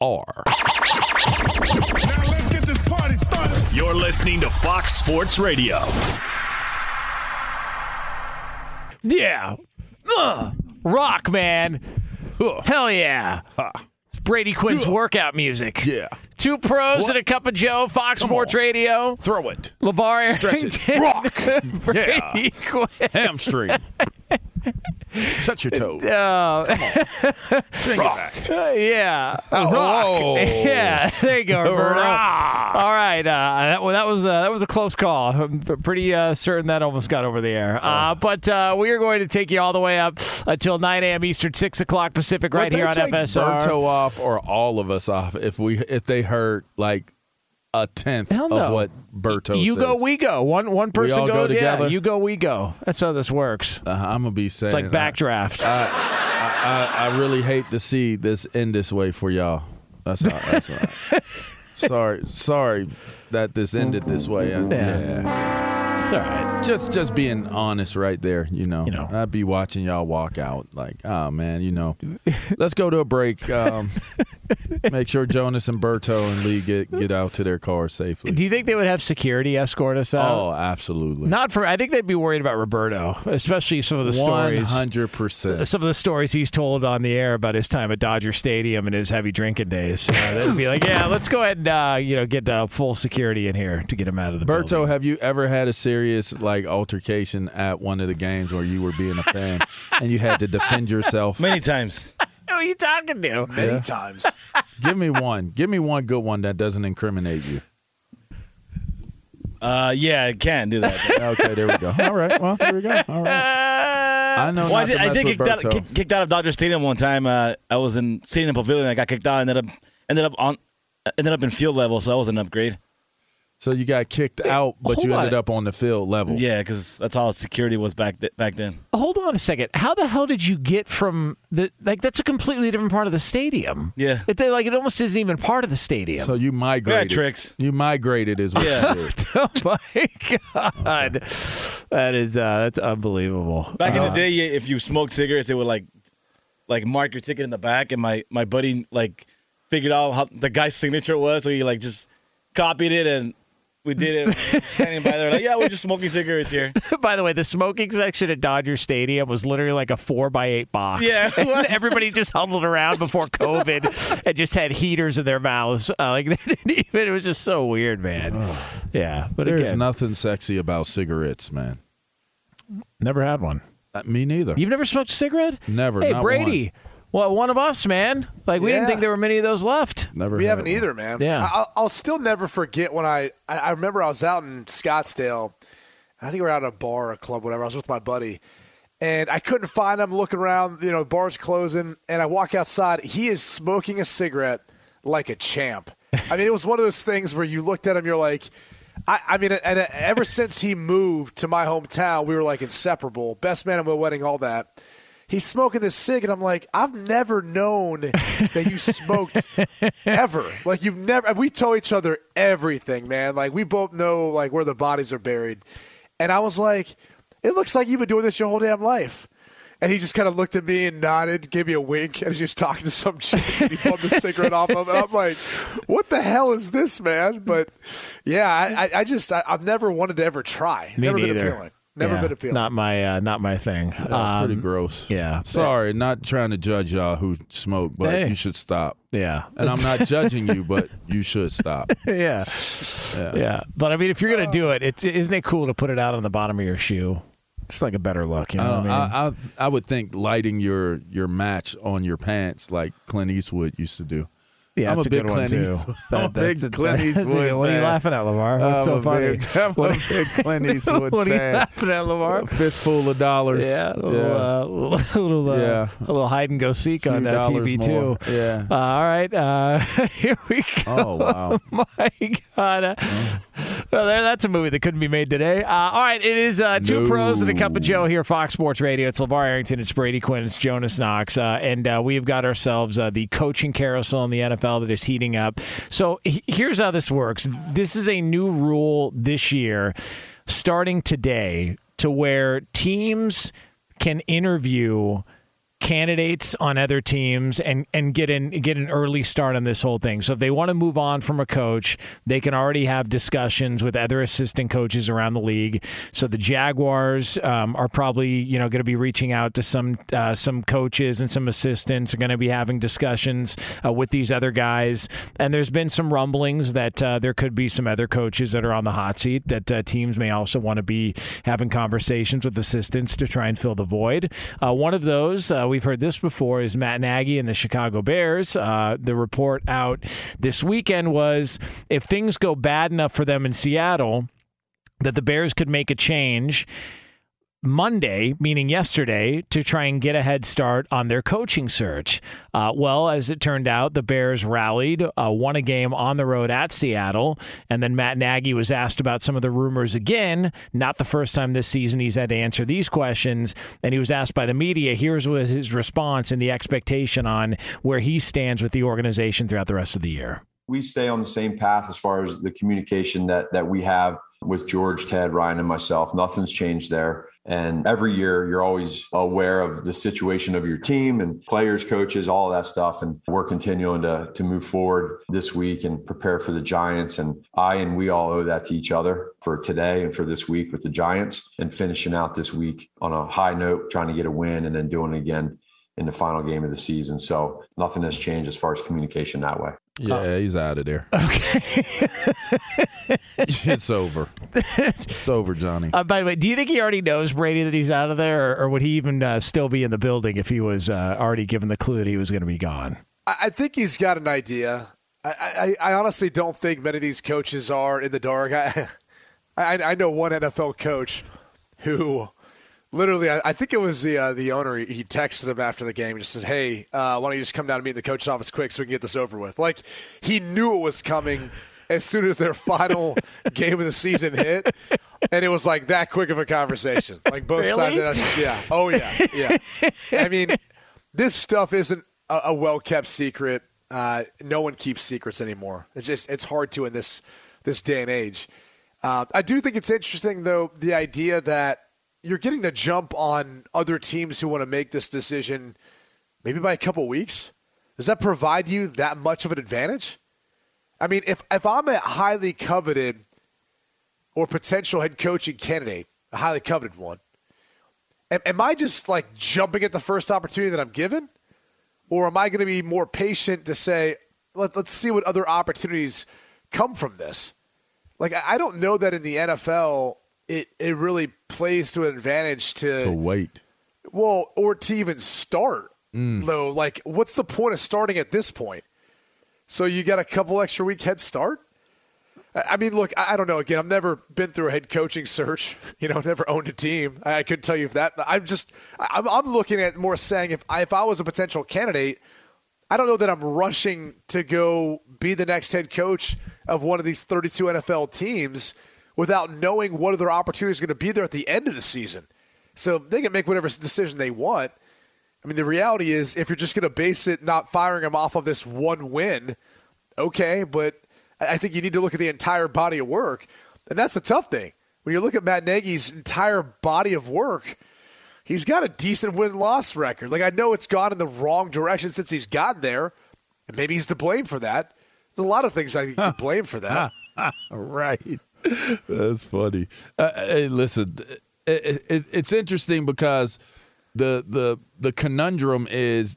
FSR. You're listening to Fox Sports Radio. Yeah. Ugh. Rock, man. Hell yeah. It's Brady Quinn's workout music. Yeah. Two pros What? and a cup of Joe, Fox Come Sports on. Radio. Throw it. LeVar Stretch it. Rock. Brady Quinn. Hamstring. Touch your toes. Back. uh, yeah. Oh, Rock. Yeah. There you go, Roberto. Rock. All right. Uh, that, well, that was uh, that was a close call. I'm pretty uh, certain that almost got over the air. Oh. Uh, but uh, we are going to take you all the way up until 9 a.m. Eastern, 6 o'clock Pacific, right here on take FSR. Berto off or all of us off if we if they heard like a tenth no. of what Berto you says. go, we go. One one person all go goes. yeah, together? you go, we go. That's how this works. Uh, I'm gonna be saying It's like backdraft. I, I, I, I really hate to see this end this way for y'all. That's not. That's all. sorry, sorry that this ended this way. Uh, yeah. It's all right. Just just being honest right there, you know. You know. I'd be watching y'all walk out like, oh man, you know. Let's go to a break. Um, make sure Jonas and Berto and Lee get get out to their cars safely. Do you think they would have security escort us out? Oh, absolutely. Not for. I think they'd be worried about Roberto, especially some of the stories. hundred percent. Some of the stories he's told on the air about his time at Dodger Stadium and his heavy drinking days. Uh, they'd be like, "Yeah, let's go ahead and uh, you know get uh, full security in here to get him out of the Berto, building." have you ever had a serious like altercation at one of the games where you were being a fan and you had to defend yourself? Many times. Who are you talking to? Many times. Give me one. Give me one good one that doesn't incriminate you. Uh, yeah, I can do that. Okay, there we go. All right. Well, there we go. All right. I know well, I not did, to I mess did with kicked out, kick, kicked out of Dodger Stadium one time. Uh, I was in sitting in the pavilion. I got kicked out. And ended up ended up on ended up in field level, so that was an upgrade. So you got kicked out, but hold you on. ended up on the field level. Yeah, because that's how security was back th- back then. Hold on a second. How the hell did you get from the like? That's a completely different part of the stadium. Yeah. It's like it almost isn't even part of the stadium. So you migrated. tricks. You migrated is what Yeah. you did. oh my god, that is uh, that's unbelievable. Back in Uh, the day, if you smoked cigarettes, it would like like mark your ticket in the back, and my my buddy like figured out how the guy's signature was, so he like just copied it and we did it standing by there, like, yeah, we're just smoking cigarettes here. By the way, the smoking section at Dodger Stadium was literally like a four by eight box. Yeah, it everybody just huddled around before COVID and just had heaters in their mouths. Uh, like they didn't even. It was just so weird, man. yeah, but There's again, nothing sexy about cigarettes, man. never had one. Uh, me neither. You've never smoked a cigarette? Never, Hey, not Brady. Well, one of us, man. Like we didn't think there were many of those left. Never. We haven't either, man. Yeah. I- I'll, I'll still never forget when I, I I remember I was out in Scottsdale. I think we were out at a bar, or a club, whatever. I was with my buddy, and I couldn't find him. Looking around, you know, bar's closing, and I walk outside. He is smoking a cigarette like a champ. I mean, it was one of those things where you looked at him, you're like. I, I mean, and ever since he moved to my hometown, we were like inseparable. Best man at my wedding, all that. He's smoking this cig, and I'm like, I've never known that you smoked ever. Like you've never. We tell each other everything, man. Like we both know like where the bodies are buried. And I was like, it looks like you've been doing this your whole damn life. And he just kind of looked at me and nodded, gave me a wink, and he's just talking to some chick. And he pulled the cigarette off of, him, and I'm like, "What the hell is this, man?" But yeah, I, I, just I, I've never wanted to ever try. Me never been neither. Appealing. Never Yeah, been appealing. Not my, uh, not my thing. Yeah, pretty Um, gross. yeah. Sorry, not trying to judge y'all who smoke, but Hey. you should stop. Yeah, And I'm not judging you, but you should stop. yeah. yeah, But I mean, if you're gonna do it, it's isn't it cool to put it out on the bottom of your shoe? It's like a better look, you know I, what I mean? I, I, I would think lighting your your match on your pants like Clint Eastwood used to do. Yeah, I'm a big Clint one too. Eastwood- I'm a big Clint Eastwood What are you laughing at, Lamar? What's I'm so a funny? big- I'm what, a big Clint Eastwood what are you laughing at, Lamar? A fistful of dollars. Yeah, a little, Uh, little, uh, Yeah. a little hide and go seek on uh, TV more. too. Yeah. Uh, all right, uh, here we go. Oh wow. my God. Uh, well, there, that's a movie that couldn't be made today. Uh, all right, it is uh, two No. pros and a cup of Joe here, Fox Sports Radio. It's LeVar Arrington, it's Brady Quinn, it's Jonas Knox, uh, and uh, we've got ourselves uh, the coaching carousel in the NFL that is heating up. So here's how this works. This is a new rule this year, starting today, to where teams can interview candidates on other teams and and get an get an early start on this whole thing. So if they want to move on from a coach, they can already have discussions with other assistant coaches around the league. So the Jaguars um, are probably you know going to be reaching out to some uh, some coaches and some assistants are going to be having discussions uh, with these other guys. And there's been some rumblings that uh, there could be some other coaches that are on the hot seat that uh, teams may also want to be having conversations with assistants to try and fill the void. Uh, one of those, uh, we've heard this before, is Matt Nagy and the Chicago Bears. Uh, the report out this weekend was if things go bad enough for them in Seattle, that the Bears could make a change. Monday, meaning yesterday, to try and get a head start on their coaching search. Uh, well, as it turned out, the Bears rallied, uh, won a game on the road at Seattle, and then Matt Nagy was asked about some of the rumors again. Not the first time this season he's had to answer these questions, and he was asked by the media. Here's was his response and the expectation on where he stands with the organization throughout the rest of the year. we stay on the same path as far as the communication that that we have with George, Ted, Ryan, and myself. Nothing's changed there. And every year, you're always aware of the situation of your team and players, coaches, all that stuff. And we're continuing to to move forward this week and prepare for the Giants. And I and we all owe that to each other for today and for this week with the Giants and finishing out this week on a high note, trying to get a win and then doing it again in the final game of the season. So nothing has changed as far as communication that way. Yeah, he's out of there. Okay. it's over. It's over, Johnny. Uh, by the way, do you think he already knows Brady that he's out of there, or, or would he even uh, still be in the building if he was uh, already given the clue that he was going to be gone? I, I think he's got an idea. I, I, I honestly don't think many of these coaches are in the dark. I, I, I know one NFL coach who literally, I, I think it was the uh, the owner. He, he texted him after the game. He just said, "Hey, uh, why don't you just come down and meet in the coach's office quick so we can get this over with?" Like he knew it was coming as soon as their final game of the season hit, and it was like that quick of a conversation. Like both sides. Of that, yeah. Oh yeah. Yeah. I mean, this stuff isn't a, a well kept secret. Uh, no one keeps secrets anymore. It's just it's hard to in this this day and age. Uh, I do think it's interesting though the idea that you're getting the jump on other teams who want to make this decision maybe by a couple weeks. Does that provide you that much of an advantage? I mean, if if I'm a highly coveted or potential head coaching candidate, a highly coveted one, am, am I just like jumping at the first opportunity that I'm given? Or am I going to be more patient to say, Let, let's see what other opportunities come from this? Like, I I don't know that in the NFL, it, it really plays to an advantage to, To wait. well, or to even start. Mm. Though, like, what's the point of starting at this point? So you got a couple extra week head start? I mean, look, I don't know. Again, I've never been through a head coaching search. You know, never owned a team. I I couldn't tell you if that. I'm just, I'm, I'm looking at more saying if I, if I was a potential candidate, I don't know that I'm rushing to go be the next head coach of one of these 32 NFL teams without knowing what other opportunities are going to be there at the end of the season. So they can make whatever decision they want. I mean, the reality is, if you're just going to base it not firing him off of this one win, okay, but I think you need to look at the entire body of work. And that's the tough thing. When you look at Matt Nagy's entire body of work, he's got a decent win loss record. Like, I know it's gone in the wrong direction since he's gotten there, and maybe he's to blame for that. There's a lot of things I think you can blame for that. right. That's funny. Uh, hey, listen, it, it, it's interesting because the the the conundrum is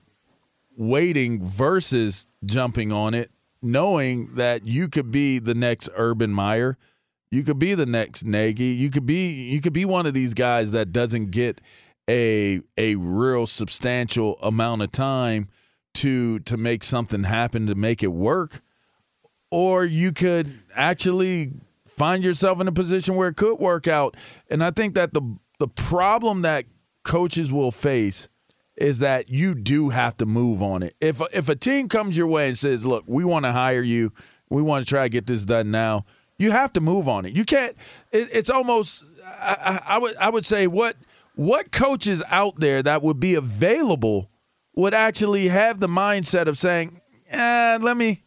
waiting versus jumping on it, knowing that you could be the next Urban Meyer, you could be the next Nagy, you could be you could be one of these guys that doesn't get a a real substantial amount of time to to make something happen to make it work or you could actually find yourself in a position where it could work out. And I think that the the problem that coaches will face is that you do have to move on it. If if a team comes your way and says, "Look, we want to hire you. We want to try to get this done now." You have to move on it. You can't. It, it's almost. I, I, I would. I would say what what coaches out there that would be available would actually have the mindset of saying, eh, "Let me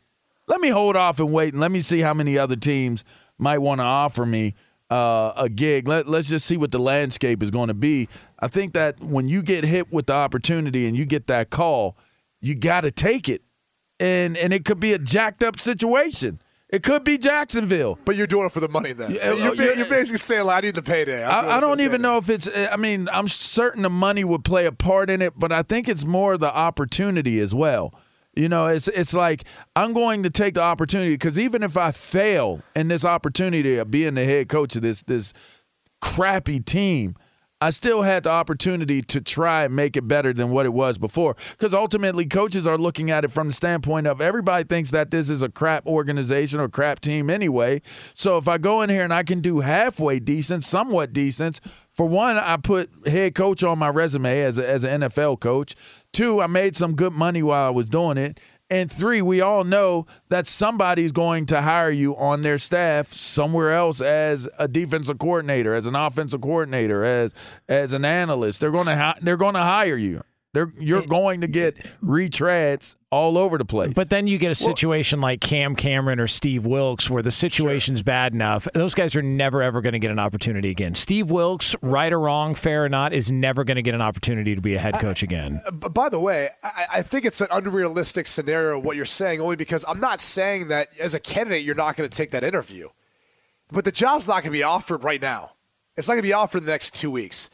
let me hold off and wait and let me see how many other teams might want to offer me uh, a gig. Let, let's just see what the landscape is going to be. I think that when you get hit with the opportunity and you get that call, you got to take it. And, and it could be a jacked up situation. It could be Jacksonville. But you're doing it for the money then. Yeah, you're, uh, yeah. you're basically saying, I need the payday. I'm doing it I, I don't even payday. know if it's. I mean, I'm certain the money would play a part in it, but I think it's more the opportunity as well. You know, it's it's like I'm going to take the opportunity because even if I fail in this opportunity of being the head coach of this this crappy team, I still had the opportunity to try and make it better than what it was before. Because ultimately, coaches are looking at it from the standpoint of everybody thinks that this is a crap organization or crap team anyway. So if I go in here and I can do halfway decent, somewhat decent, for one, I put head coach on my resume as a, as an NFL coach. Two, I made some good money while I was doing it. And three, we all know that somebody's going to hire you on their staff somewhere else as a defensive coordinator, as an offensive coordinator, as as an analyst. They're going to hi- they're going to hire you. They're you're going to get retreads all over the place. But then you get a situation like Cam Cameron or Steve Wilks where the situation's bad enough. Those guys are never, ever going to get an opportunity again. Steve Wilks, right or wrong, fair or not, is never going to get an opportunity to be a head coach again. Uh, by the way, I, I think it's an unrealistic scenario what you're saying, only because I'm not saying that as a candidate you're not going to take that interview, but the job's not going to be offered right now. It's not going to be offered in the next two weeks.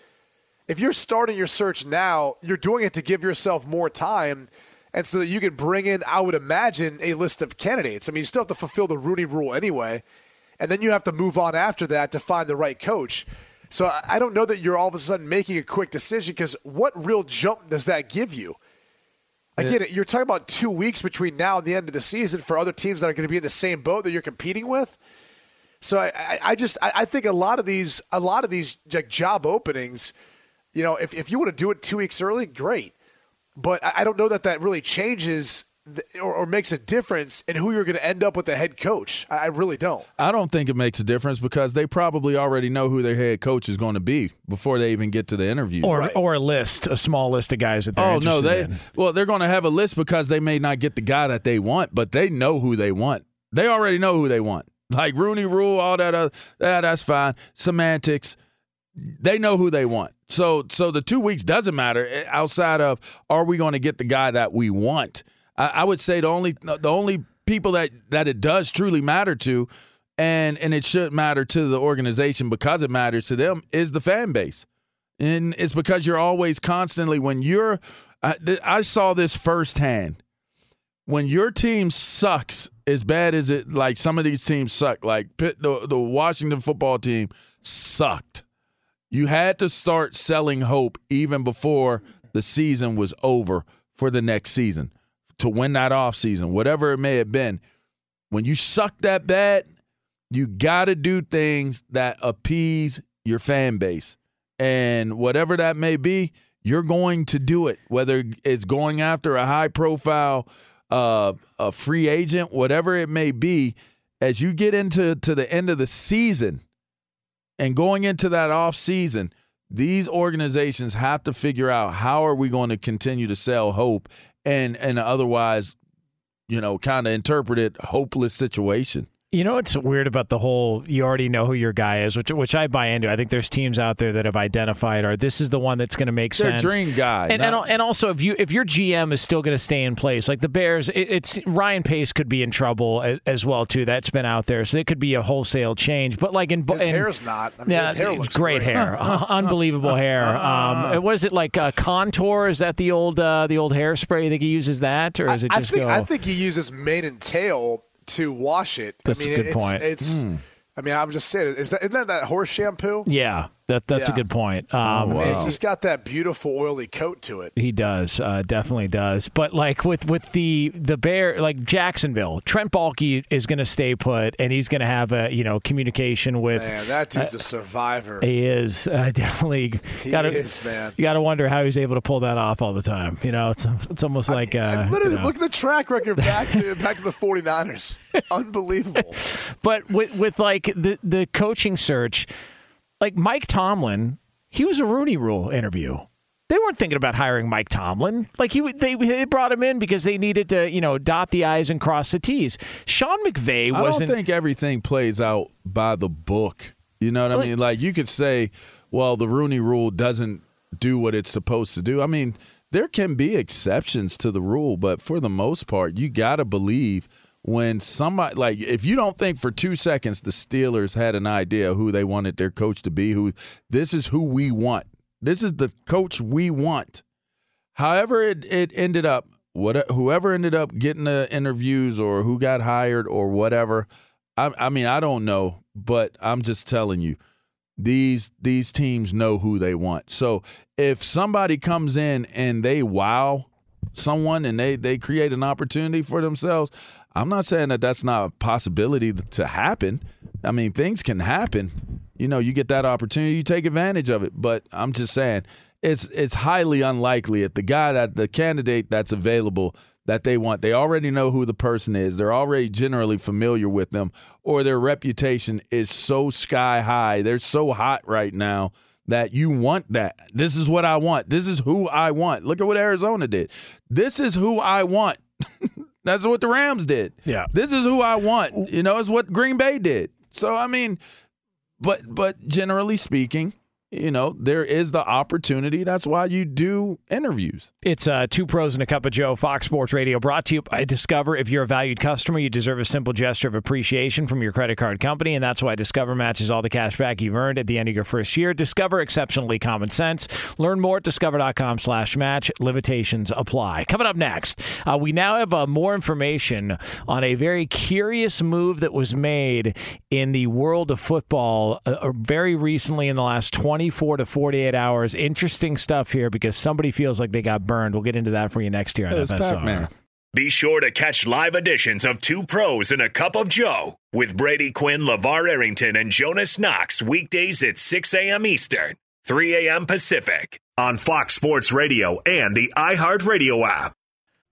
If you're starting your search now, you're doing it to give yourself more time, and so that you can bring in, I would imagine, a list of candidates. I mean, you still have to fulfill the Rooney Rule anyway, and then you have to move on after that to find the right coach. So I don't know that you're all of a sudden making a quick decision because what real jump does that give you? I get it. You're talking about two weeks between now and the end of the season for other teams that are going to be in the same boat that you're competing with. So I, I, I just I, I think a lot of these a lot of these like job openings, you know, if, if you want to do it two weeks early, great. But I, I don't know that that really changes or, or makes a difference in who you're going to end up with the head coach. I, I really don't. I don't think it makes a difference because they probably already know who their head coach is going to be before they even get to the interview. Or, or a list, a small list of guys that they're Oh no, they in. well they're going to have a list because they may not get the guy that they want, but they know who they want. They already know who they want. Like Rooney Rule, all that, other, that that's fine. Semantics, they know who they want. So so the two weeks doesn't matter eh, outside of are we going to get the guy that we want. I, I would say the only the only people that that it does truly matter to. and and it should matter to the organization because it matters to them is the fan base, and it's because you're always constantly when you're. I, I saw this firsthand. When your team sucks as bad as it, like some of these teams suck, like the the Washington football team sucked. You had to start selling hope even before the season was over for the next season to win that off season, whatever it may have been. When you suck that bad, you got to do things that appease your fan base. And whatever that may be, you're going to do it, whether it's going after a high profile uh, a free agent, whatever it may be. As you get into to the end of the season and going into that off season, these organizations have to figure out how are we going to continue to sell hope and and otherwise, you know, kind of interpret it hopeless situation. You know what's weird about the whole you already know who your guy is, which which I buy into. I think there's teams out there that have identified or this is the one that's going to make It's their sense. dream guy. And, not- and and also if you if your GM is still going to stay in place, like the Bears, it, it's Ryan Pace could be in trouble as, as well too. That's been out there, so it could be a wholesale change. But like in His in, hair's not. I mean, yeah, his hair looks great, great. hair, unbelievable hair. Um, what is it like? Uh, contour? Is that the old uh, the old hairspray? You think he uses that, or is it I just think, go? I think he uses mane and tail to wash it. That's I a mean, good it's, point. It's. Hmm. I mean, I'm just saying, is that isn't that that horse shampoo? yeah, that that's a good point. Um, Oh, wow. It's just got that beautiful oily coat to it. He does, uh, definitely does. But like with with the the bear, like Jacksonville, Trent Baalke is going to stay put, and he's going to have a you know communication with. Man, that dude's a survivor. He is uh, definitely. He gotta, is, man. You got to wonder how he's able to pull that off all the time. You know, it's it's almost like uh, I literally you know. look at the track record back to back to the 49ers. It's unbelievable. But with with like the the coaching search, like Mike Tomlin, he was a Rooney Rule interview. They weren't thinking about hiring Mike Tomlin. Like he, they, they brought him in because they needed to, you know, dot the i's and cross the t's. Sean McVay I don't think everything plays out by the book. You know what I mean? Like you could say, well, the Rooney Rule doesn't do what it's supposed to do. I mean, there can be exceptions to the rule, but for the most part, you got to believe when somebody like if you don't think for 2 seconds the Steelers had an idea who they wanted their coach to be, who this is who we want. This is the coach we want. However, it, it ended up, what whoever ended up getting the interviews or who got hired or whatever, I, I mean, I don't know, but I'm just telling you, these these teams know who they want. So if somebody comes in and they wow someone and they they create an opportunity for themselves, I'm not saying that that's not a possibility to happen. I mean, things can happen. You know, you get that opportunity, you take advantage of it. But I'm just saying, it's it's highly unlikely if the guy that the candidate that's available that they want, they already know who the person is. They're already generally familiar with them, or their reputation is so sky high. They're so hot right now that you want that. This is what I want. This is who I want. Look at what Arizona did. This is who I want. That's what the Rams did. Yeah. This is who I want. You know, it's what Green Bay did. So I mean, but but generally speaking, you know, there is the opportunity. That's why you do interviews. It's uh, two pros and a cup of Joe, Fox Sports Radio, brought to you by Discover. If you're a valued customer, you deserve a simple gesture of appreciation from your credit card company, and that's why Discover matches all the cash back you've earned at the end of your first year. Discover exceptionally common sense. Learn more at discover.com slash match. Limitations apply. Coming up next, uh, we now have uh, more information on a very curious move that was made in the world of football uh, very recently in the last 24 to 48 hours. Interesting stuff here because somebody feels like they got burned. We'll get into that for you next year on It was FSR. Pac-Man. Be sure to catch live editions of Two Pros and a Cup of Joe with Brady Quinn, LeVar Arrington, and Jonas Knox weekdays at 6 a.m. Eastern, 3 a.m. Pacific on Fox Sports Radio and the iHeartRadio app.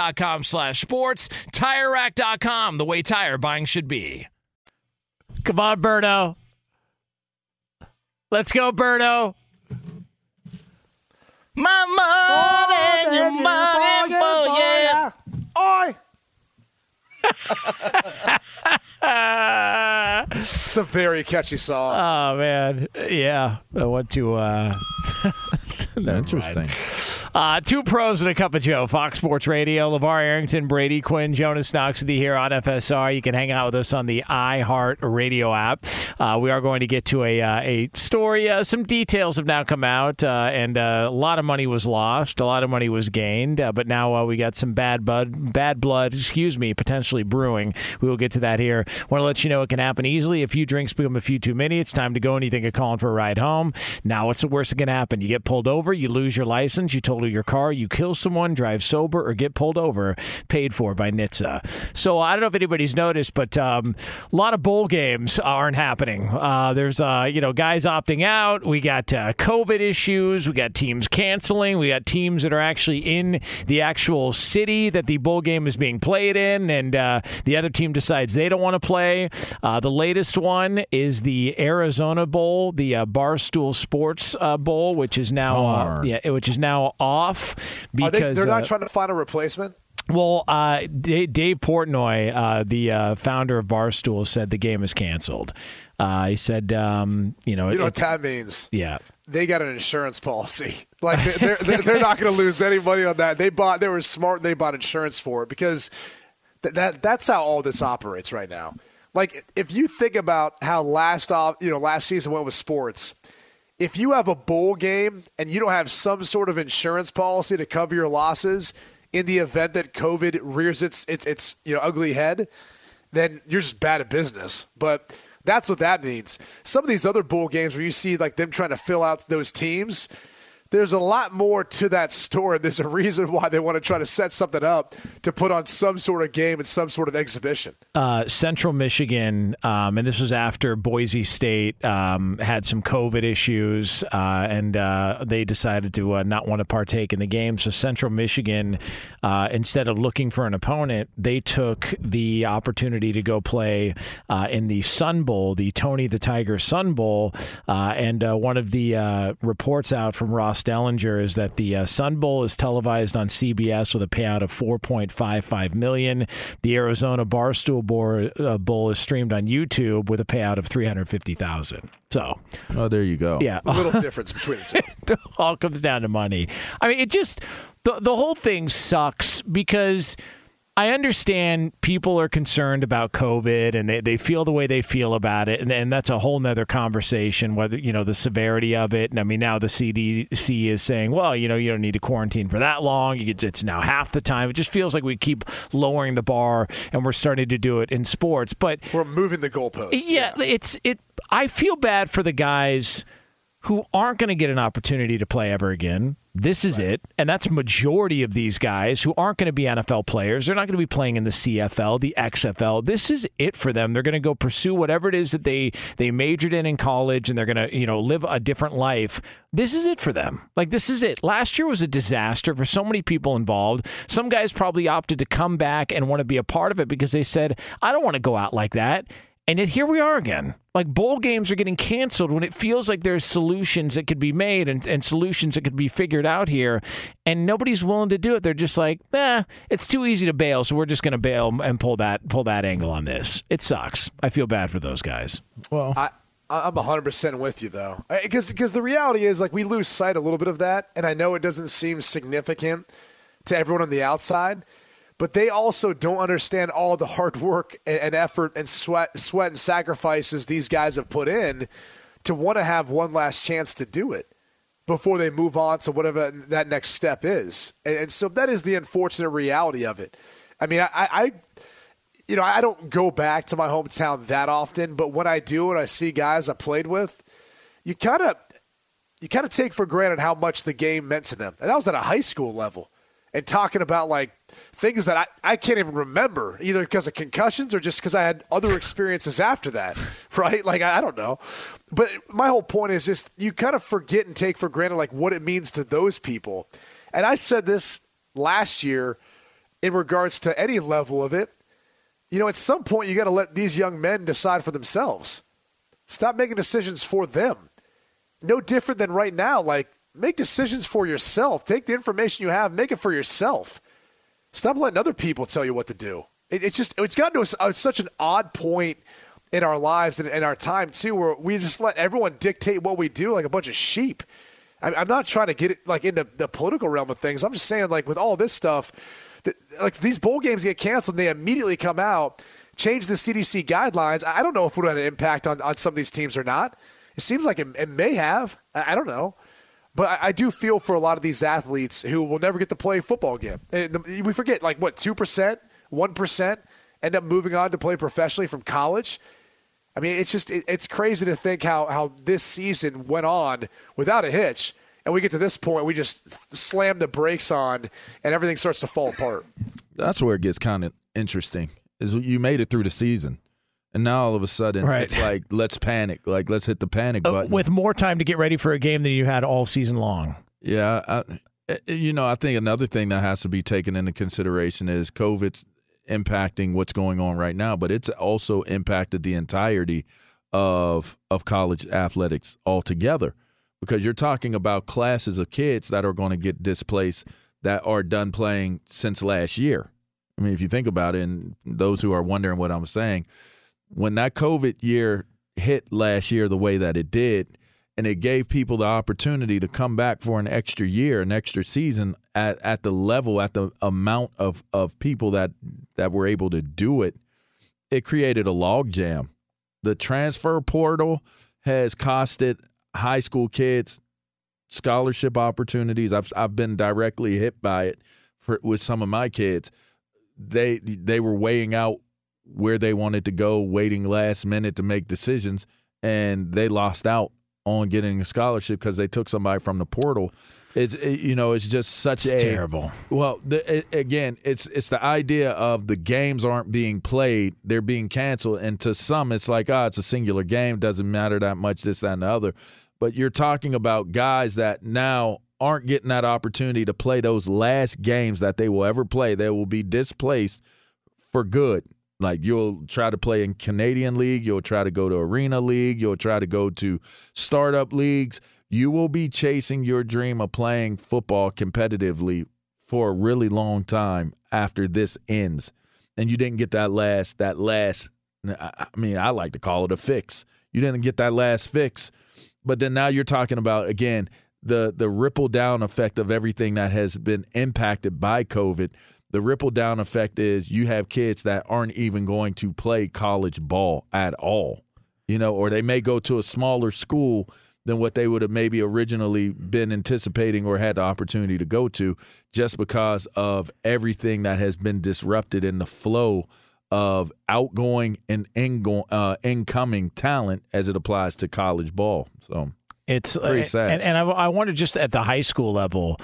TireRack.com slash sports. TireRack.com, the way tire buying should be. Come on, Berto. Let's go, Berto. My money, your money for yeah. Oi! it's a very catchy song. Oh man, yeah. I want to. Uh... Interesting. Uh, two pros and a cup of Joe. Fox Sports Radio. LeVar Arrington, Brady Quinn, Jonas Knox with you here on FSR. You can hang out with us on the iHeart Radio app. Uh, we are going to get to a uh, a story. Uh, some details have now come out, uh, and uh, a lot of money was lost. A lot of money was gained, but now we got some bad bud, bad blood. Excuse me, potentially brewing. We will get to that here. Want to let you know it can happen easily. A few drinks become a few too many. It's time to go, and you think of calling for a ride home. Now, what's the worst that can happen? You get pulled over. You lose your license. You total your car, you kill someone, drive sober, or get pulled over, paid for by NHTSA. So I don't know if anybody's noticed, but um, a lot of bowl games aren't happening. Uh, there's uh, you know guys opting out. We got uh, COVID issues. We got teams canceling. We got teams that are actually in the actual city that the bowl game is being played in, and uh, the other team decides they don't want to play. Uh, the latest one is the Arizona Bowl, the uh, Barstool Sports Bowl, which is now uh, Darn. yeah, which is now off Are because they, they're not uh, trying to find a replacement. well, uh, Dave, Dave Portnoy, uh, the uh, founder of Barstool, said the game is canceled. Uh, he said, um, you know, You know what it's- that means? yeah. They got an insurance policy. Like they- they're they're, they're not going to lose any money on that. They bought. They were smart. They bought insurance for it because th- that that's how all this operates right now. Like if you think about how last off, you know, last season went with sports. If you have a bowl game and you don't have some sort of insurance policy to cover your losses in the event that COVID rears its its, its you know ugly head, then you're just bad at business. But that's what that means. Some of these other bowl games where you see like them trying to fill out those teams, there's a lot more to that story. There's a reason why they want to try to set something up to put on some sort of game and some sort of exhibition. uh, Central Michigan, um, and this was after Boise State um, had some COVID issues, uh, and uh, they decided to uh, not want to partake in the game. So Central Michigan, uh, instead of looking for an opponent, they took the opportunity to go play uh, in the Sun Bowl, the Tony the Tiger Sun Bowl, and one of the reports out from Ross Dellenger is that the uh, Sun Bowl is televised on CBS with a payout of 4.55 million. The Arizona Barstool Bowl, uh, Bowl is streamed on YouTube with a payout of 350,000. So, Oh, there you go. yeah, A little difference between the two. it all comes down to money. I mean, it just the the whole thing sucks because I understand people are concerned about COVID and they, they feel the way they feel about it, and, and that's a whole nother conversation. Whether you know the severity of it, and I mean now the CDC is saying, well, you know, you don't need to quarantine for that long. It's now half the time. It just feels like we keep lowering the bar, and we're starting to do it in sports, but. We're moving the goalposts. Yeah, it's it. I feel bad for the guys who aren't going to get an opportunity to play ever again. This is it, and that's majority of these guys who aren't going to be NFL players. They're not going to be playing in the CFL, the XFL. This is it for them. They're going to go pursue whatever it is that they they majored in in college, and they're going to you know live a different life. This is it for them. Like this is it. Last year was a disaster for so many people involved. Some guys probably opted to come back and want to be a part of it because they said, "I don't want to go out like that." And yet here we are again. Like bowl games are getting canceled when it feels like there's solutions that could be made and, and solutions that could be figured out here. And nobody's willing to do it. They're just like, eh, it's too easy to bail, so we're just gonna bail and pull that pull that angle on this. It sucks. I feel bad for those guys. Well, I, I'm 100% with you, though. Because because the reality is, like, we lose sight a little bit of that. And I know it doesn't seem significant to everyone on the outside, but they also don't understand all the hard work and, and effort and sweat, sweat and sacrifices these guys have put in to want to have one last chance to do it before they move on to whatever that next step is. And, and so that is the unfortunate reality of it. I mean, I, I you know, I don't go back to my hometown that often, but when I do and I see guys I played with, you kind of you kind of take for granted how much the game meant to them. And that was at a high school level. And talking about like things that I, I can't even remember, either because of concussions or just because I had other experiences after that, right? Like, I, I don't know. But my whole point is just you kind of forget and take for granted like what it means to those people. And I said this last year in regards to any level of it you know, at some point you got to let these young men decide for themselves. Stop making decisions for them. No different than right now. Like, make decisions for yourself. Take the information you have, make it for yourself. Stop letting other people tell you what to do. It, it's just, it's gotten to a, a, such an odd point in our lives and in our time, too, where we just let everyone dictate what we do like a bunch of sheep. I, I'm not trying to get it like into the political realm of things. I'm just saying, like, with all this stuff, that, like these bowl games get canceled and they immediately come out, change the CDC guidelines. I don't know if it would have an impact on, on some of these teams or not. It seems like it, it may have. I, I, don't know. But I, I, do feel for a lot of these athletes who will never get to play football again. And the, we forget, like, what, 2%, 1% end up moving on to play professionally from college? I mean, it's just, it, it's crazy to think how, how this season went on without a hitch and we get to this point, we just slam the brakes on, and everything starts to fall apart. That's where it gets kind of interesting. Is you made it through the season, and now all of a sudden Right. it's like let's panic, like let's hit the panic Uh, button. with more time to get ready for a game than you had all season long. Yeah, I, I- you know, I think another thing that has to be taken into consideration is COVID's impacting what's going on right now, but it's also impacted the entirety of of college athletics altogether because you're talking about classes of kids that are going to get displaced that are done playing since last year. I mean, if you think about it, and those who are wondering what I'm saying, when that COVID year hit last year the way that it did, and it gave people the opportunity to come back for an extra year, an extra season at, at the level, at the amount of, of people that that were able to do it, it created a logjam. The transfer portal has costed high school kids scholarship opportunities. I've I've been directly hit by it for, with some of my kids. They they were weighing out where they wanted to go, waiting last minute to make decisions, and they lost out on getting a scholarship because they took somebody from the portal. It's it, you know it's just such It's a terrible. Well, the, it, again, it's it's the idea of the games aren't being played; they're being canceled, and to some, it's like, oh, it's a singular game, doesn't matter that much, this, that, and the other. But you're talking about guys that now aren't getting that opportunity to play those last games that they will ever play. They will be displaced for good. Like you'll try to play in Canadian League, you'll try to go to Arena League, you'll try to go to startup leagues. You will be chasing your dream of playing football competitively for a really long time after this ends. And you didn't get that last that last I mean, I like to call it a fix. You didn't get that last fix. But then now you're talking about again the the ripple down effect of everything that has been impacted by COVID. The ripple down effect is you have kids that aren't even going to play college ball at all. You know, or they may go to a smaller school than what they would have maybe originally been anticipating or had the opportunity to go to just because of everything that has been disrupted in the flow of outgoing and ingo- uh, incoming talent as it applies to college ball. So It's Pretty uh, sad. And, and I, I wonder just at the high school level,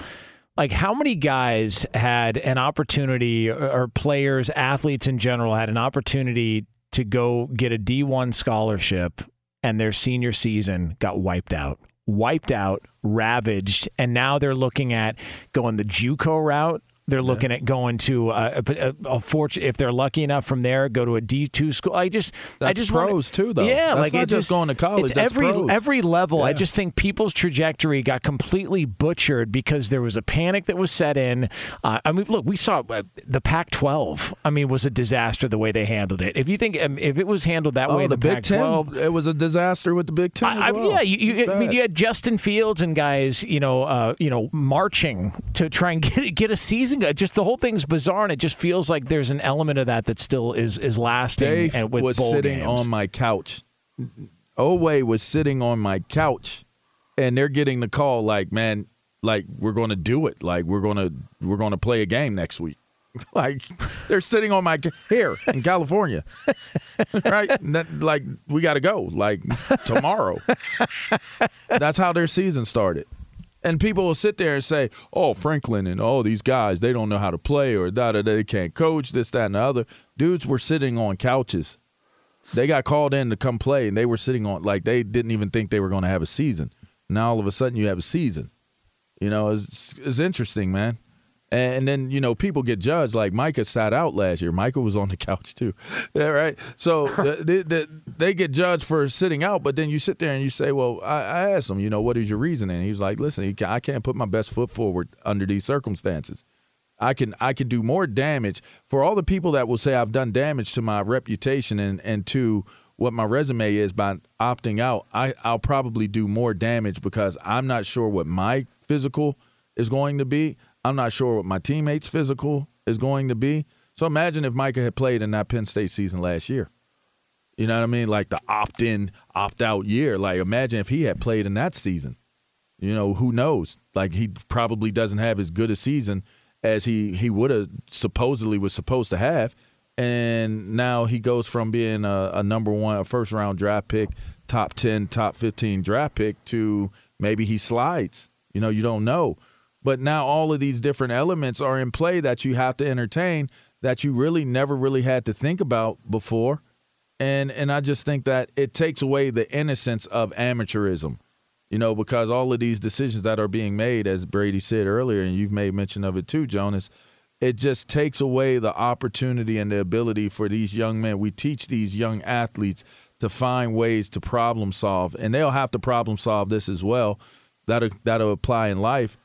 like how many guys had an opportunity, or, players, athletes in general, had an opportunity to go get a D1 scholarship and their senior season got wiped out. Wiped out, ravaged, and now they're looking at going the JUCO route. They're looking at going to a, a, a fortune if they're lucky enough from there, go to a D two school. I just, I That's just pros, wonder- too, though. Yeah, That's like not just going to college, It's that's every pros. every level. I just think people's trajectory got completely butchered because there was a panic that was set in. Uh, I mean, look, we saw uh, the Pac-12. I mean, was a disaster the way they handled it. If you think um, if it was handled that way oh, in the the, Big Ten, Pac-12, it was a disaster with the Big Ten as I, I- well. yeah, you, you, I mean, you had Justin Fields and guys, you know, uh, you know, marching to try and get get a season. Just the whole thing's bizarre, and it just feels like there's an element of that that still is is lasting. Dave and with was sitting games. on my couch. Oweh was sitting on my couch, and they're getting the call like, man, like we're going to do it. Like we're going to we're going to play a game next week. like they're sitting on my here in California, right? That, like we got to go like tomorrow. That's how their season started. And people will sit there and say, "Oh, Franklin and all these guys, they don't know how to play, or da, da, they can't coach this, that, and the other." Dudes were sitting on couches. They got called in to come play, and they were sitting on like they didn't even think they were going to have a season. Now all of a sudden, you have a season. You know, it's, it's interesting, man. And then you know people get judged. Like Micah sat out last year. Micah was on the couch too. Yeah, right. So the, the, the, they get judged for sitting out. But then you sit there and you say, "Well, I, I asked him, you know, what is your reasoning?" And he was like, "Listen, I can't put my best foot forward under these circumstances. I can I can do more damage for all the people that will say I've done damage to my reputation and and to what my resume is by opting out. I I'll probably do more damage because I'm not sure what my physical is going to be. I'm not sure what my teammates' physical is going to be. So imagine if Micah had played in that Penn State season last year. You know what I mean? Like the opt in, opt out year. Like imagine if he had played in that season. You know, who knows? Like he probably doesn't have as good a season as he he would have supposedly was supposed to have. And now he goes from being a, a number one, a first round draft pick, top ten, top fifteen draft pick to maybe he slides. You know, you don't know. But now all of these different elements are in play that you have to entertain that you really never really had to think about before. And and I just think that it takes away the innocence of amateurism. You know, because all of these decisions that are being made, as Brady said earlier, and you've made mention of it too, Jonas, it just takes away the opportunity and the ability for these young men. We teach these young athletes to find ways to problem solve, and they'll have to problem solve this as well. That'll that'll apply in life.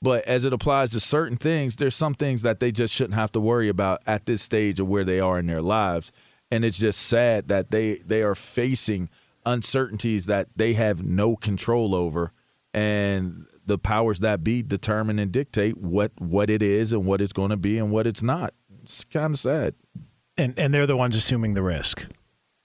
But as it applies to certain things, there's some things that they just shouldn't have to worry about at this stage of where they are in their lives. And it's just sad that they they are facing uncertainties that they have no control over and the powers that be determine and dictate what what it is and what it's going to be and what it's not. It's kind of sad. And and they're the ones assuming the risk.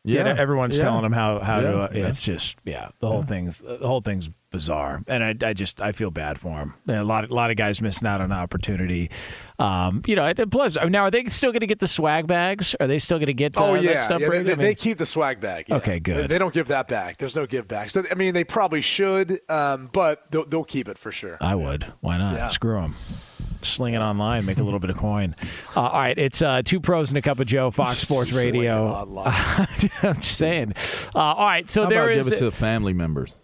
Yeah, everyone's yeah. telling them how how Yeah, to. Uh, yeah. It's just yeah, the whole thing's the whole thing's bizarre, and I, I just I feel bad for them. A lot a lot of guys missing out on an opportunity. Um, you know, plus now are they still going to get the swag bags? Are they still going to get uh, Oh that yeah, stuff? yeah they, they, I mean- they keep the swag bag. yeah. Okay, good. They, they don't give that back. There's no give backs. I mean, they probably should, um, but they'll, they'll keep it for sure. I would. Why not? Yeah. Screw them. Sling it online, make a little bit of coin. Uh, all right, it's uh, two pros and a cup of Joe, Fox Sports Radio. I'm just saying. Uh, all right, so How there about is give it to the family members?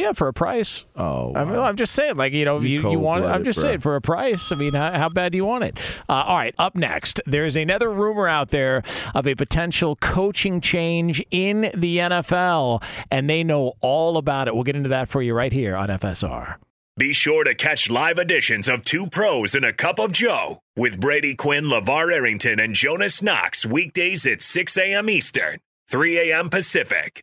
Yeah for a price. Oh, I mean, I'm just saying, like you know, You you, you want. I'm just bro. saying for a price. I mean, how, how bad do you want it? Uh, all right, up next, there's another rumor out there of a potential coaching change in the NFL, and they know all about it. We'll get into that for you right here on FSR. Be sure to catch live editions of Two Pros and a Cup of Joe with Brady Quinn, LaVar Arrington, and Jonas Knox weekdays at 6 a.m. Eastern, 3 a.m. Pacific.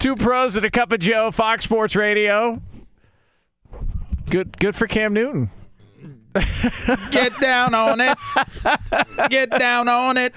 Two pros and a cup of Joe, Fox Sports Radio. Good, good for Cam Newton. Get down on it. Get down on it.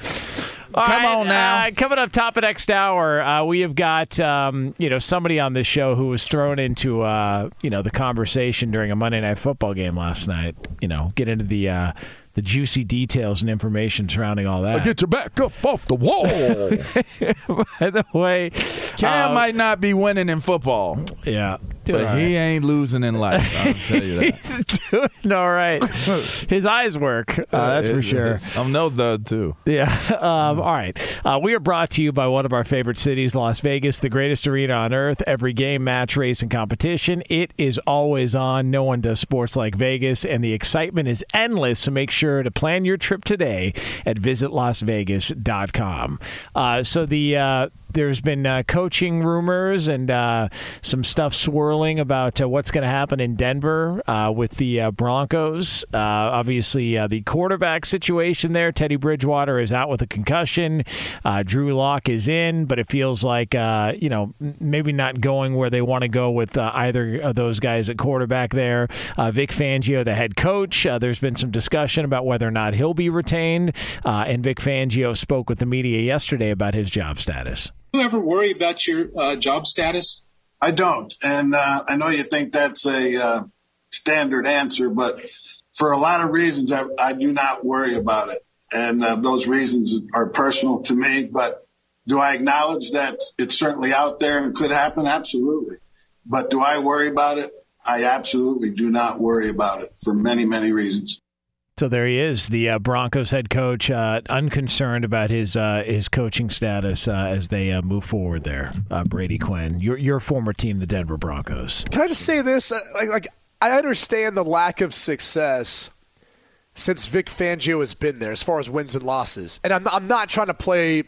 All Come right, on now. Uh, coming up top of next hour, uh, we have got um, you know somebody on this show who was thrown into uh, you know the conversation during a Monday Night Football game last night. You know, get into the uh, the juicy details and information surrounding all that. Get your back up off the wall. By the way, Cam uh, might not be winning in football, yeah, but he ain't losing in life. I'll tell you that. He's doing all right. His eyes work. Uh, that's for sure. I'm no dud too. Yeah. Um, all right. Uh, we are brought to you by one of our favorite cities, Las Vegas, the greatest arena on earth. Every game, match, race, and competition. It is always on. No one does sports like Vegas, and the excitement is endless. So make sure to plan your trip today at visitlasvegas.com. Uh, so the. There's been uh, coaching rumors and uh, some stuff swirling about uh, what's going to happen in Denver uh, with the uh, Broncos. Uh, obviously, the quarterback situation there. Teddy Bridgewater is out with a concussion. Drew Lock is in, but it feels like you know maybe not going where they want to go with either of those guys at quarterback there. Vic Fangio, the head coach. There's been some discussion about whether or not he'll be retained, and Vic Fangio spoke with the media yesterday about his job status. You ever worry about your uh, job status? I don't. And uh, I know you think that's a uh, standard answer, but for a lot of reasons, I, I do not worry about it. And uh, those reasons are personal to me. But do I acknowledge that it's certainly out there and could happen? Absolutely. But do I worry about it? I absolutely do not worry about it for many, many reasons. So there he is, the uh, Broncos head coach, uh, unconcerned about his uh, his coaching status uh, as they uh, move forward. There, uh, Brady Quinn, your your former team, the Denver Broncos. Can I just say this? Uh, Like, like I understand the lack of success since Vic Fangio has been there, as far as wins and losses. And I'm I'm not trying to play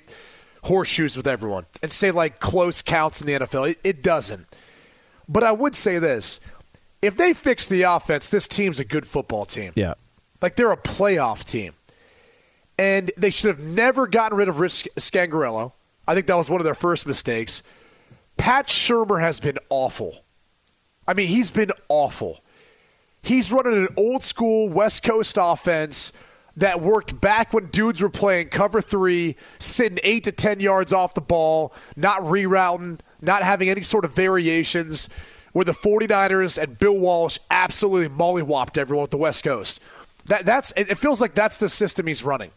horseshoes with everyone and say like close counts in the NFL. It, it doesn't. But I would say this: if they fix the offense, this team's a good football team. Yeah. Like they're a playoff team. And they should have never gotten rid of Rich Scangarello. I think that was one of their first mistakes. Pat Shurmur has been awful. I mean, he's been awful. He's running an old school West Coast offense that worked back when dudes were playing cover three, sitting eight to 10 yards off the ball, not rerouting, not having any sort of variations, where the 49ers and Bill Walsh absolutely mollywopped everyone with the West Coast. That, that's it feels like that's the system he's running.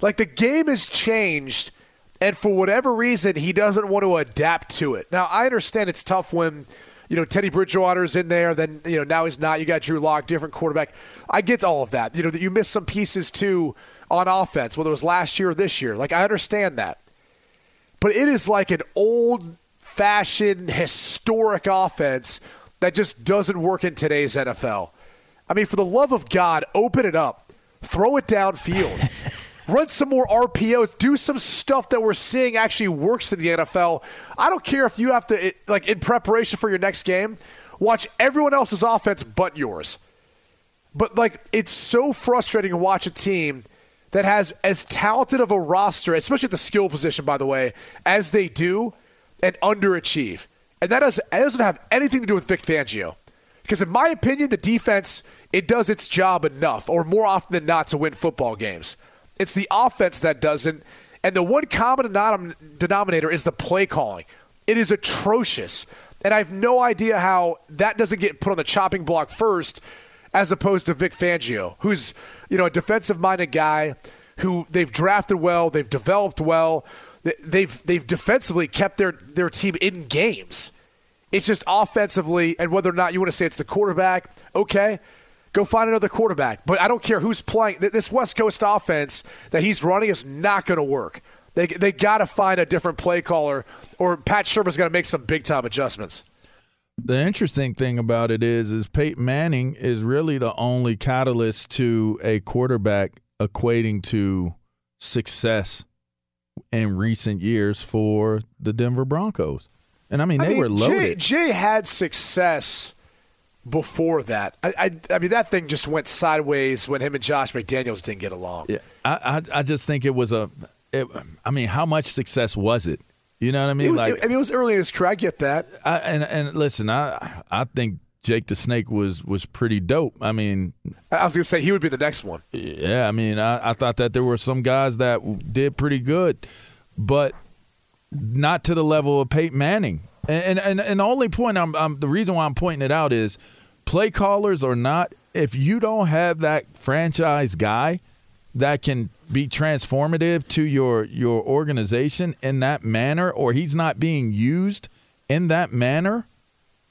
Like the game has changed, and for whatever reason, he doesn't want to adapt to it. Now, I understand it's tough when you know, Teddy Bridgewater's in there, then, you know, now he's not. You got Drew Lock, different quarterback. I get all of that. You know, that you missed some pieces too on offense, whether it was last year or this year. Like, I understand that. But it is like an old fashioned, historic offense that just doesn't work in today's NFL. I mean, for the love of God, open it up, throw it downfield. Run some more RPOs. Do some stuff that we're seeing actually works in the NFL. I don't care if you have to, like, in preparation for your next game, watch everyone else's offense but yours. But, like, it's so frustrating to watch a team that has as talented of a roster, especially at the skill position, by the way, as they do, and underachieve. And that, does, that doesn't have anything to do with Vic Fangio. Because, in my opinion, the defense, it does its job enough, or more often than not, to win football games. It's the offense that doesn't. And the one common denominator is the play calling. It is atrocious. And I have no idea how that doesn't get put on the chopping block first as opposed to Vic Fangio, who's, you know, a defensive minded guy who they've drafted well, they've developed well, they've they've defensively kept their, their team in games. It's just offensively, and whether or not you want to say it's the quarterback, okay. Go find another quarterback. But I don't care who's playing. This West Coast offense that he's running is not going to work. They, they got to find a different play caller, or Pat Shurmur's got to make some big time adjustments. The interesting thing about it is, is Peyton Manning is really the only catalyst to a quarterback equating to success in recent years for the Denver Broncos. And I mean, they I mean, were loaded. Jay, Jay had success before that. I, I, I, mean, that thing just went sideways when him and Josh McDaniels didn't get along. Yeah, I, I, I just think it was a. It, I mean, how much success was it? You know what I mean? Was, like, I mean, it was early in his career. I get that. I, and and listen, I I think Jake the Snake was was pretty dope. I mean, I was gonna say he would be the next one. Yeah, I mean, I, I thought that there were some guys that did pretty good, but not to the level of Peyton Manning. And and and the only point I'm, I'm the reason why I'm pointing it out is play callers or not, if you don't have that franchise guy that can be transformative to your your organization in that manner or he's not being used in that manner,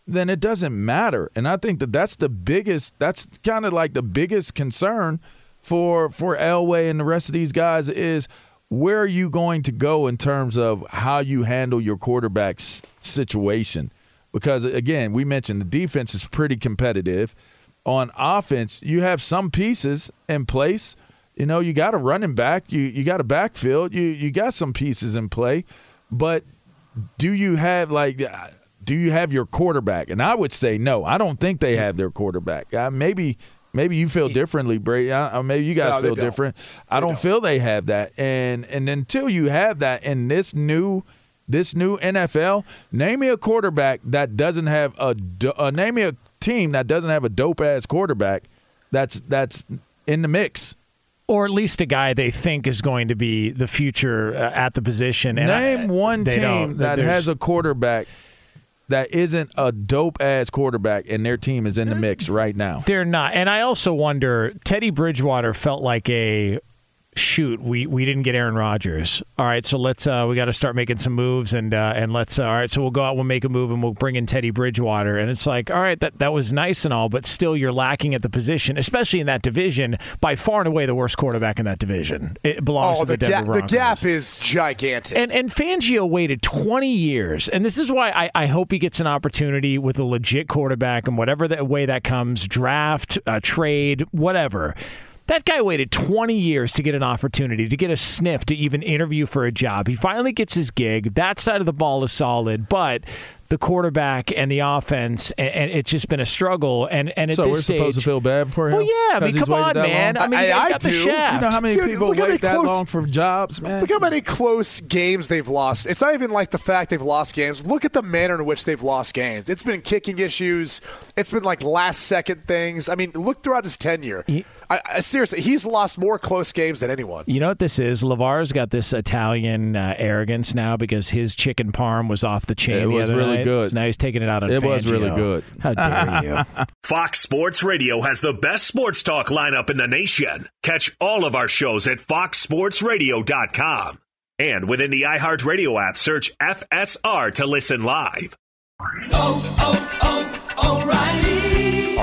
then it doesn't matter. And I think that that's the biggest that's kind of like the biggest concern for for Elway and the rest of these guys is where are you going to go in terms of how you handle your quarterback's situation? Because, again, we mentioned the defense is pretty competitive. On offense, you have some pieces in place. You know, you got a running back, you, you got a backfield, you, you got some pieces in play. But do you have, like, do you have your quarterback? And I would say no. I don't think they have their quarterback. Uh, maybe maybe you feel differently, Brady. I, maybe you guys no, feel different. I don't, don't, feel they have that. And and until you have that in this new this new NFL, name me a quarterback that doesn't have a uh, name me a team that doesn't have a dope ass quarterback that's that's in the mix. Or at least a guy they think is going to be the future uh, at the position. And name I, one team that has a quarterback that isn't a dope ass quarterback and their team is in the mix right now. They're not. And I also wonder Teddy Bridgewater felt like a shoot, we, we didn't get Aaron Rodgers. All right, so let's uh, we got to start making some moves and uh, and let's uh, all right, so we'll go out, we'll make a move, and we'll bring in Teddy Bridgewater. And it's like, all right, that that was nice and all, but still, you're lacking at the position, especially in that division. By far and away, the worst quarterback in that division. It belongs oh, to the, the Denver ga- Broncos. The gap is gigantic. And and Fangio waited 20 years, and this is why I, I hope he gets an opportunity with a legit quarterback, and whatever the way that comes, draft, uh, trade, whatever that guy waited 20 years to get an opportunity, to get a sniff, to even interview for a job. He finally gets his gig. That side of the ball is solid, but the quarterback and the offense, and, and, it's just been a struggle. And and at so this we're stage, supposed to feel bad for him. Well, yeah, I mean, come on, man. Long? I mean, I, I got do. The shaft. You know how many Dude, people wait that close, long for jobs, man? Look how many close games they've lost. It's not even like the fact they've lost games. Look at the manner in which they've lost games. It's been kicking issues. It's been like last second things. I mean, look throughout his tenure. He, I, I, seriously, he's lost more close games than anyone. You know what this is? LaVar's got this Italian uh, arrogance now because his chicken parm was off the chain. It was really night. good. So now he's taking it out on. It Fangio. was really good. How dare you? Fox Sports Radio has the best sports talk lineup in the nation. Catch all of our shows at foxsportsradio.com. And within the iHeartRadio app, search FSR to listen live. Oh, oh, oh. oh